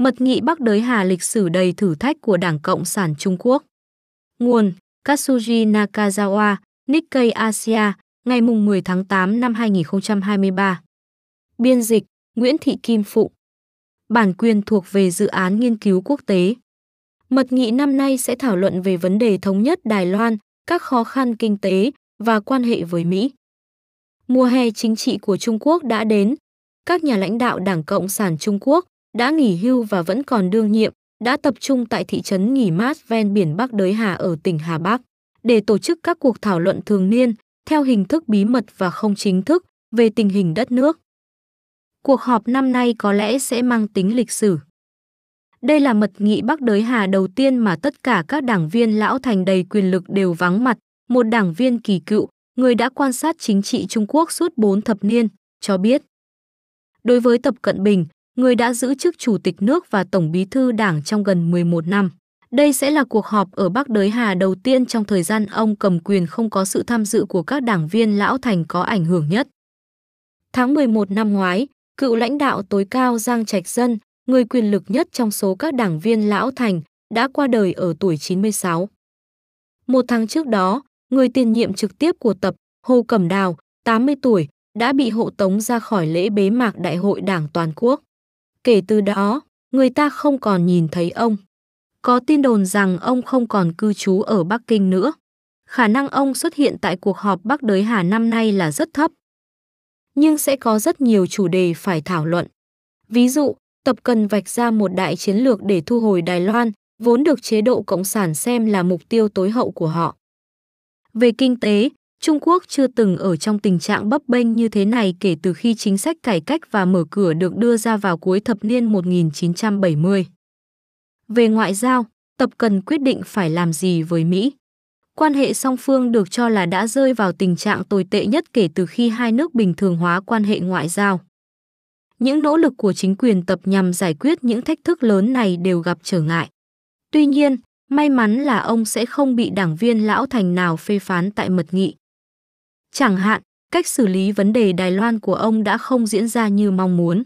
Mật nghị Bắc Đới Hà lịch sử đầy thử thách của Đảng Cộng sản Trung Quốc. Nguồn Katsuji Nakazawa, Nikkei Asia, ngày 10 tháng 8 năm 2023. Biên dịch Nguyễn Thị Kim Phụng. Bản quyền thuộc về dự án nghiên cứu quốc tế. Mật nghị năm nay sẽ thảo luận về vấn đề thống nhất Đài Loan, các khó khăn kinh tế và quan hệ với Mỹ. Mùa hè chính trị của Trung Quốc đã đến. Các nhà lãnh đạo Đảng Cộng sản Trung Quốc đã nghỉ hưu và vẫn còn đương nhiệm, đã tập trung tại thị trấn nghỉ mát ven biển Bắc Đới Hà ở tỉnh Hà Bắc để tổ chức các cuộc thảo luận thường niên theo hình thức bí mật và không chính thức về tình hình đất nước. Cuộc họp năm nay có lẽ sẽ mang tính lịch sử. Đây là mật nghị Bắc Đới Hà đầu tiên mà tất cả các đảng viên lão thành đầy quyền lực đều vắng mặt. Một đảng viên kỳ cựu, người đã quan sát chính trị Trung Quốc suốt 4 thập niên, cho biết. Đối với Tập Cận Bình, người đã giữ chức Chủ tịch nước và Tổng bí thư đảng trong gần 11 năm. Đây sẽ là cuộc họp ở Bắc Đới Hà đầu tiên trong thời gian ông cầm quyền không có sự tham dự của các đảng viên lão thành có ảnh hưởng nhất. Tháng 11 năm ngoái, cựu lãnh đạo tối cao Giang Trạch Dân, người quyền lực nhất trong số các đảng viên lão thành, đã qua đời ở tuổi 96. Một tháng trước đó, người tiền nhiệm trực tiếp của tập, Hồ Cẩm Đào, 80 tuổi, đã bị hộ tống ra khỏi lễ bế mạc Đại hội Đảng Toàn quốc. Kể từ đó, người ta không còn nhìn thấy ông. Có tin đồn rằng ông không còn cư trú ở Bắc Kinh nữa. Khả năng ông xuất hiện tại cuộc họp Bắc Đới Hà năm nay là rất thấp. Nhưng sẽ có rất nhiều chủ đề phải thảo luận. Ví dụ, Tập cần vạch ra một đại chiến lược để thu hồi Đài Loan, vốn được chế độ Cộng sản xem là mục tiêu tối hậu của họ. Về kinh tế, Trung Quốc chưa từng ở trong tình trạng bấp bênh như thế này kể từ khi chính sách cải cách và mở cửa được đưa ra vào cuối thập niên 1970. Về ngoại giao, Tập Cần quyết định phải làm gì với Mỹ. Quan hệ song phương được cho là đã rơi vào tình trạng tồi tệ nhất kể từ khi hai nước bình thường hóa quan hệ ngoại giao. Những nỗ lực của chính quyền Tập nhằm giải quyết những thách thức lớn này đều gặp trở ngại. Tuy nhiên, may mắn là ông sẽ không bị đảng viên lão thành nào phê phán tại mật nghị. Chẳng hạn, cách xử lý vấn đề Đài Loan của ông đã không diễn ra như mong muốn.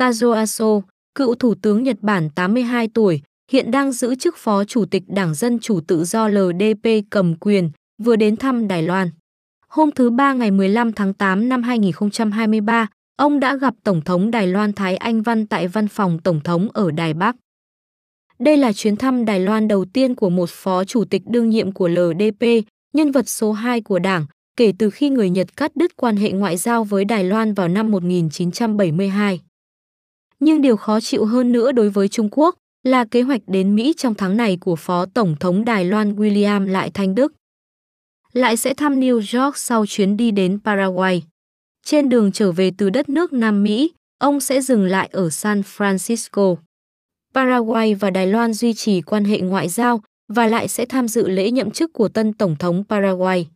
Tazo Aso, cựu Thủ tướng Nhật Bản 82 tuổi, hiện đang giữ chức Phó Chủ tịch Đảng Dân Chủ Tự do LDP cầm quyền, vừa đến thăm Đài Loan. Hôm thứ Ba ngày 15 tháng 8 năm 2023, ông đã gặp Tổng thống Đài Loan Thái Anh Văn tại văn phòng Tổng thống ở Đài Bắc. Đây là chuyến thăm Đài Loan đầu tiên của một phó chủ tịch đương nhiệm của LDP, nhân vật số 2 của đảng, kể từ khi người Nhật cắt đứt quan hệ ngoại giao với Đài Loan vào năm 1972. Nhưng điều khó chịu hơn nữa đối với Trung Quốc là kế hoạch đến Mỹ trong tháng này của Phó Tổng thống Đài Loan William Lại Thanh Đức. Lại sẽ thăm New York sau chuyến đi đến Paraguay. Trên đường trở về từ đất nước Nam Mỹ, ông sẽ dừng lại ở San Francisco. Paraguay và Đài Loan duy trì quan hệ ngoại giao và lại sẽ tham dự lễ nhậm chức của tân Tổng thống Paraguay.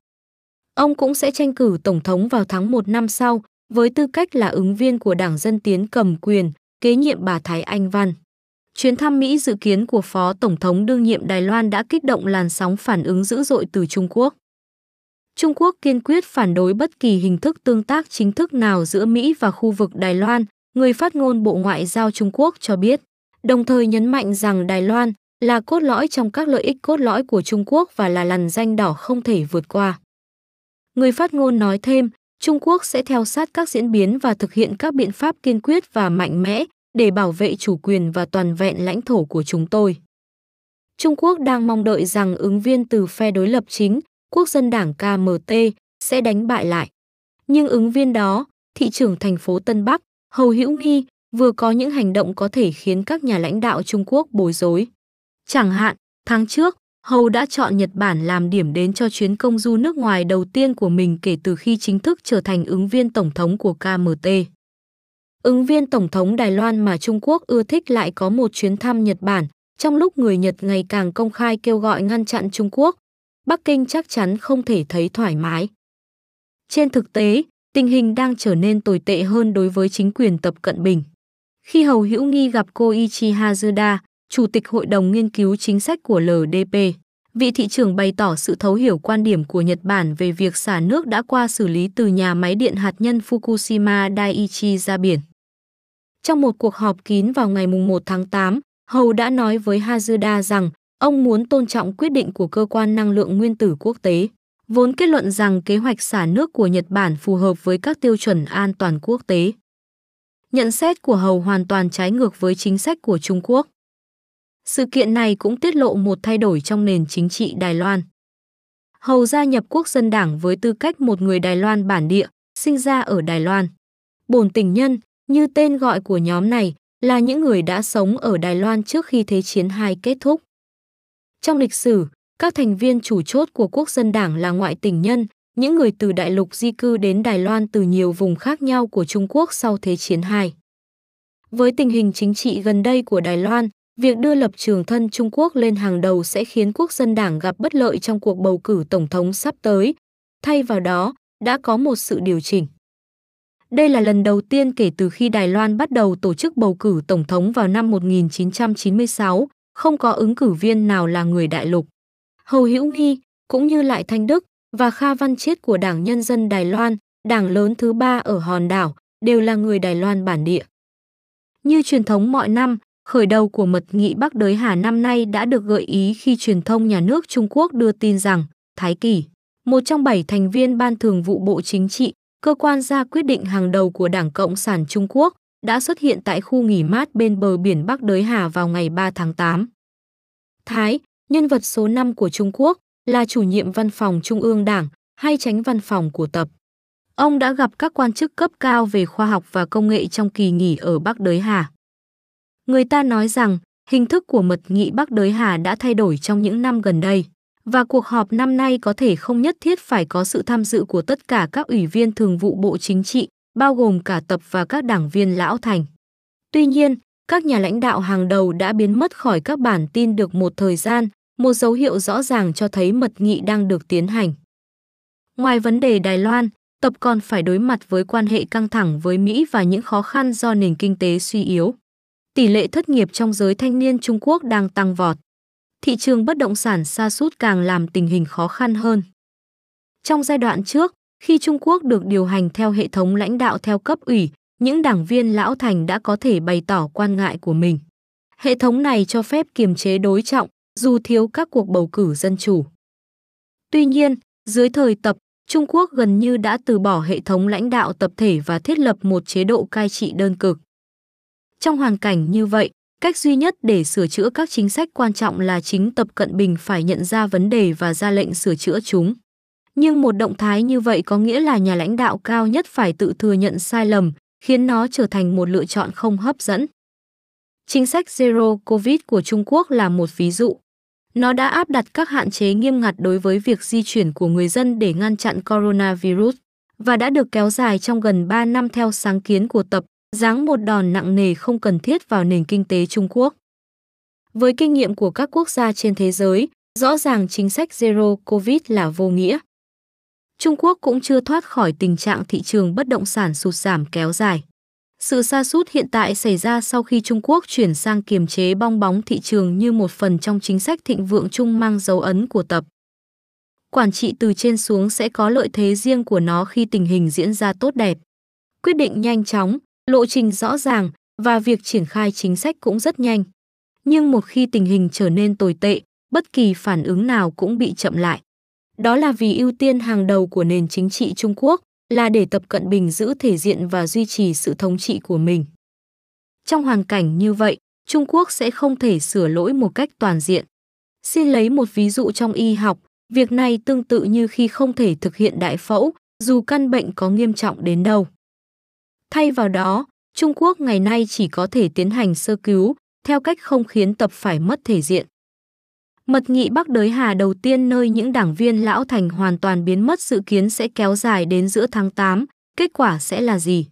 Ông cũng sẽ tranh cử Tổng thống vào tháng 1 năm sau với tư cách là ứng viên của Đảng Dân Tiến cầm quyền, kế nhiệm bà Thái Anh Văn. Chuyến thăm Mỹ dự kiến của Phó Tổng thống đương nhiệm Đài Loan đã kích động làn sóng phản ứng dữ dội từ Trung Quốc. Trung Quốc kiên quyết phản đối bất kỳ hình thức tương tác chính thức nào giữa Mỹ và khu vực Đài Loan, người phát ngôn Bộ Ngoại giao Trung Quốc cho biết, đồng thời nhấn mạnh rằng Đài Loan là cốt lõi trong các lợi ích cốt lõi của Trung Quốc và là lằn danh đỏ không thể vượt qua. Người phát ngôn nói thêm, Trung Quốc sẽ theo sát các diễn biến và thực hiện các biện pháp kiên quyết và mạnh mẽ để bảo vệ chủ quyền và toàn vẹn lãnh thổ của chúng tôi. Trung Quốc đang mong đợi rằng ứng viên từ phe đối lập chính, Quốc dân đảng KMT, sẽ đánh bại lại. Nhưng ứng viên đó, thị trưởng thành phố Tân Bắc, Hầu Hữu Nghi, vừa có những hành động có thể khiến các nhà lãnh đạo Trung Quốc bối rối. Chẳng hạn, tháng trước, Hầu đã chọn Nhật Bản làm điểm đến cho chuyến công du nước ngoài đầu tiên của mình kể từ khi chính thức trở thành ứng viên tổng thống của KMT. Ứng viên tổng thống Đài Loan mà Trung Quốc ưa thích lại có một chuyến thăm Nhật Bản, trong lúc người Nhật ngày càng công khai kêu gọi ngăn chặn Trung Quốc, Bắc Kinh chắc chắn không thể thấy thoải mái. Trên thực tế, tình hình đang trở nên tồi tệ hơn đối với chính quyền Tập Cận Bình. Khi Hầu Hữu Nghi gặp Koichi Hazuda, Chủ tịch Hội đồng Nghiên cứu Chính sách của LDP, vị thị trưởng bày tỏ sự thấu hiểu quan điểm của Nhật Bản về việc xả nước đã qua xử lý từ nhà máy điện hạt nhân Fukushima Daiichi ra biển. Trong một cuộc họp kín vào ngày 1 tháng 8, Hầu đã nói với Hazuda rằng ông muốn tôn trọng quyết định của cơ quan năng lượng nguyên tử quốc tế, vốn kết luận rằng kế hoạch xả nước của Nhật Bản phù hợp với các tiêu chuẩn an toàn quốc tế. Nhận xét của Hầu hoàn toàn trái ngược với chính sách của Trung Quốc. Sự kiện này cũng tiết lộ một thay đổi trong nền chính trị Đài Loan. Hầu gia nhập quốc dân đảng với tư cách một người Đài Loan bản địa, sinh ra ở Đài Loan. Bồn tình nhân, như tên gọi của nhóm này, là những người đã sống ở Đài Loan trước khi Thế chiến II kết thúc. Trong lịch sử, các thành viên chủ chốt của quốc dân đảng là ngoại tình nhân, những người từ đại lục di cư đến Đài Loan từ nhiều vùng khác nhau của Trung Quốc sau Thế chiến II. Với tình hình chính trị gần đây của Đài Loan, việc đưa lập trường thân Trung Quốc lên hàng đầu sẽ khiến quốc dân đảng gặp bất lợi trong cuộc bầu cử tổng thống sắp tới. Thay vào đó, đã có một sự điều chỉnh. Đây là lần đầu tiên kể từ khi Đài Loan bắt đầu tổ chức bầu cử tổng thống vào năm 1996, không có ứng cử viên nào là người đại lục. Hầu Hữu Nghi, cũng như Lại Thanh Đức và Kha Văn Chiết của Đảng Nhân dân Đài Loan, đảng lớn thứ ba ở hòn đảo, đều là người Đài Loan bản địa. Như truyền thống mọi năm, khởi đầu của mật nghị Bắc Đới Hà năm nay đã được gợi ý khi truyền thông nhà nước Trung Quốc đưa tin rằng Thái Kỳ, một trong bảy thành viên Ban Thường vụ Bộ Chính trị, cơ quan ra quyết định hàng đầu của Đảng Cộng sản Trung Quốc, đã xuất hiện tại khu nghỉ mát bên bờ biển Bắc Đới Hà vào ngày 3 tháng 8. Thái, nhân vật số 5 của Trung Quốc, là chủ nhiệm văn phòng Trung ương Đảng hay tránh văn phòng của tập. Ông đã gặp các quan chức cấp cao về khoa học và công nghệ trong kỳ nghỉ ở Bắc Đới Hà. Người ta nói rằng hình thức của mật nghị Bắc Đới Hà đã thay đổi trong những năm gần đây và cuộc họp năm nay có thể không nhất thiết phải có sự tham dự của tất cả các ủy viên thường vụ Bộ Chính trị, bao gồm cả tập và các đảng viên lão thành. Tuy nhiên, các nhà lãnh đạo hàng đầu đã biến mất khỏi các bản tin được một thời gian, một dấu hiệu rõ ràng cho thấy mật nghị đang được tiến hành. Ngoài vấn đề Đài Loan, tập còn phải đối mặt với quan hệ căng thẳng với Mỹ và những khó khăn do nền kinh tế suy yếu. Tỷ lệ thất nghiệp trong giới thanh niên Trung Quốc đang tăng vọt. Thị trường bất động sản sa sút càng làm tình hình khó khăn hơn. Trong giai đoạn trước, khi Trung Quốc được điều hành theo hệ thống lãnh đạo theo cấp ủy, những đảng viên lão thành đã có thể bày tỏ quan ngại của mình. Hệ thống này cho phép kiềm chế đối trọng, dù thiếu các cuộc bầu cử dân chủ. Tuy nhiên, dưới thời tập, Trung Quốc gần như đã từ bỏ hệ thống lãnh đạo tập thể và thiết lập một chế độ cai trị đơn cực. Trong hoàn cảnh như vậy, cách duy nhất để sửa chữa các chính sách quan trọng là chính Tập Cận Bình phải nhận ra vấn đề và ra lệnh sửa chữa chúng. Nhưng một động thái như vậy có nghĩa là nhà lãnh đạo cao nhất phải tự thừa nhận sai lầm, khiến nó trở thành một lựa chọn không hấp dẫn. Chính sách Zero Covid của Trung Quốc là một ví dụ. Nó đã áp đặt các hạn chế nghiêm ngặt đối với việc di chuyển của người dân để ngăn chặn coronavirus và đã được kéo dài trong gần 3 năm theo sáng kiến của tập, giáng một đòn nặng nề không cần thiết vào nền kinh tế Trung Quốc. Với kinh nghiệm của các quốc gia trên thế giới, rõ ràng chính sách Zero Covid là vô nghĩa. Trung Quốc cũng chưa thoát khỏi tình trạng thị trường bất động sản sụt giảm kéo dài. Sự sa sút hiện tại xảy ra sau khi Trung Quốc chuyển sang kiềm chế bong bóng thị trường như một phần trong chính sách thịnh vượng chung mang dấu ấn của tập. Quản trị từ trên xuống sẽ có lợi thế riêng của nó khi tình hình diễn ra tốt đẹp. Quyết định nhanh chóng, lộ trình rõ ràng và việc triển khai chính sách cũng rất nhanh. Nhưng một khi tình hình trở nên tồi tệ, bất kỳ phản ứng nào cũng bị chậm lại. Đó là vì ưu tiên hàng đầu của nền chính trị Trung Quốc là để Tập Cận Bình giữ thể diện và duy trì sự thống trị của mình. Trong hoàn cảnh như vậy, Trung Quốc sẽ không thể sửa lỗi một cách toàn diện. Xin lấy một ví dụ trong y học, việc này tương tự như khi không thể thực hiện đại phẫu, dù căn bệnh có nghiêm trọng đến đâu. Thay vào đó, Trung Quốc ngày nay chỉ có thể tiến hành sơ cứu, theo cách không khiến tập phải mất thể diện. Mật nghị Bắc Đới Hà đầu tiên nơi những đảng viên lão thành hoàn toàn biến mất dự kiến sẽ kéo dài đến giữa tháng 8, kết quả sẽ là gì?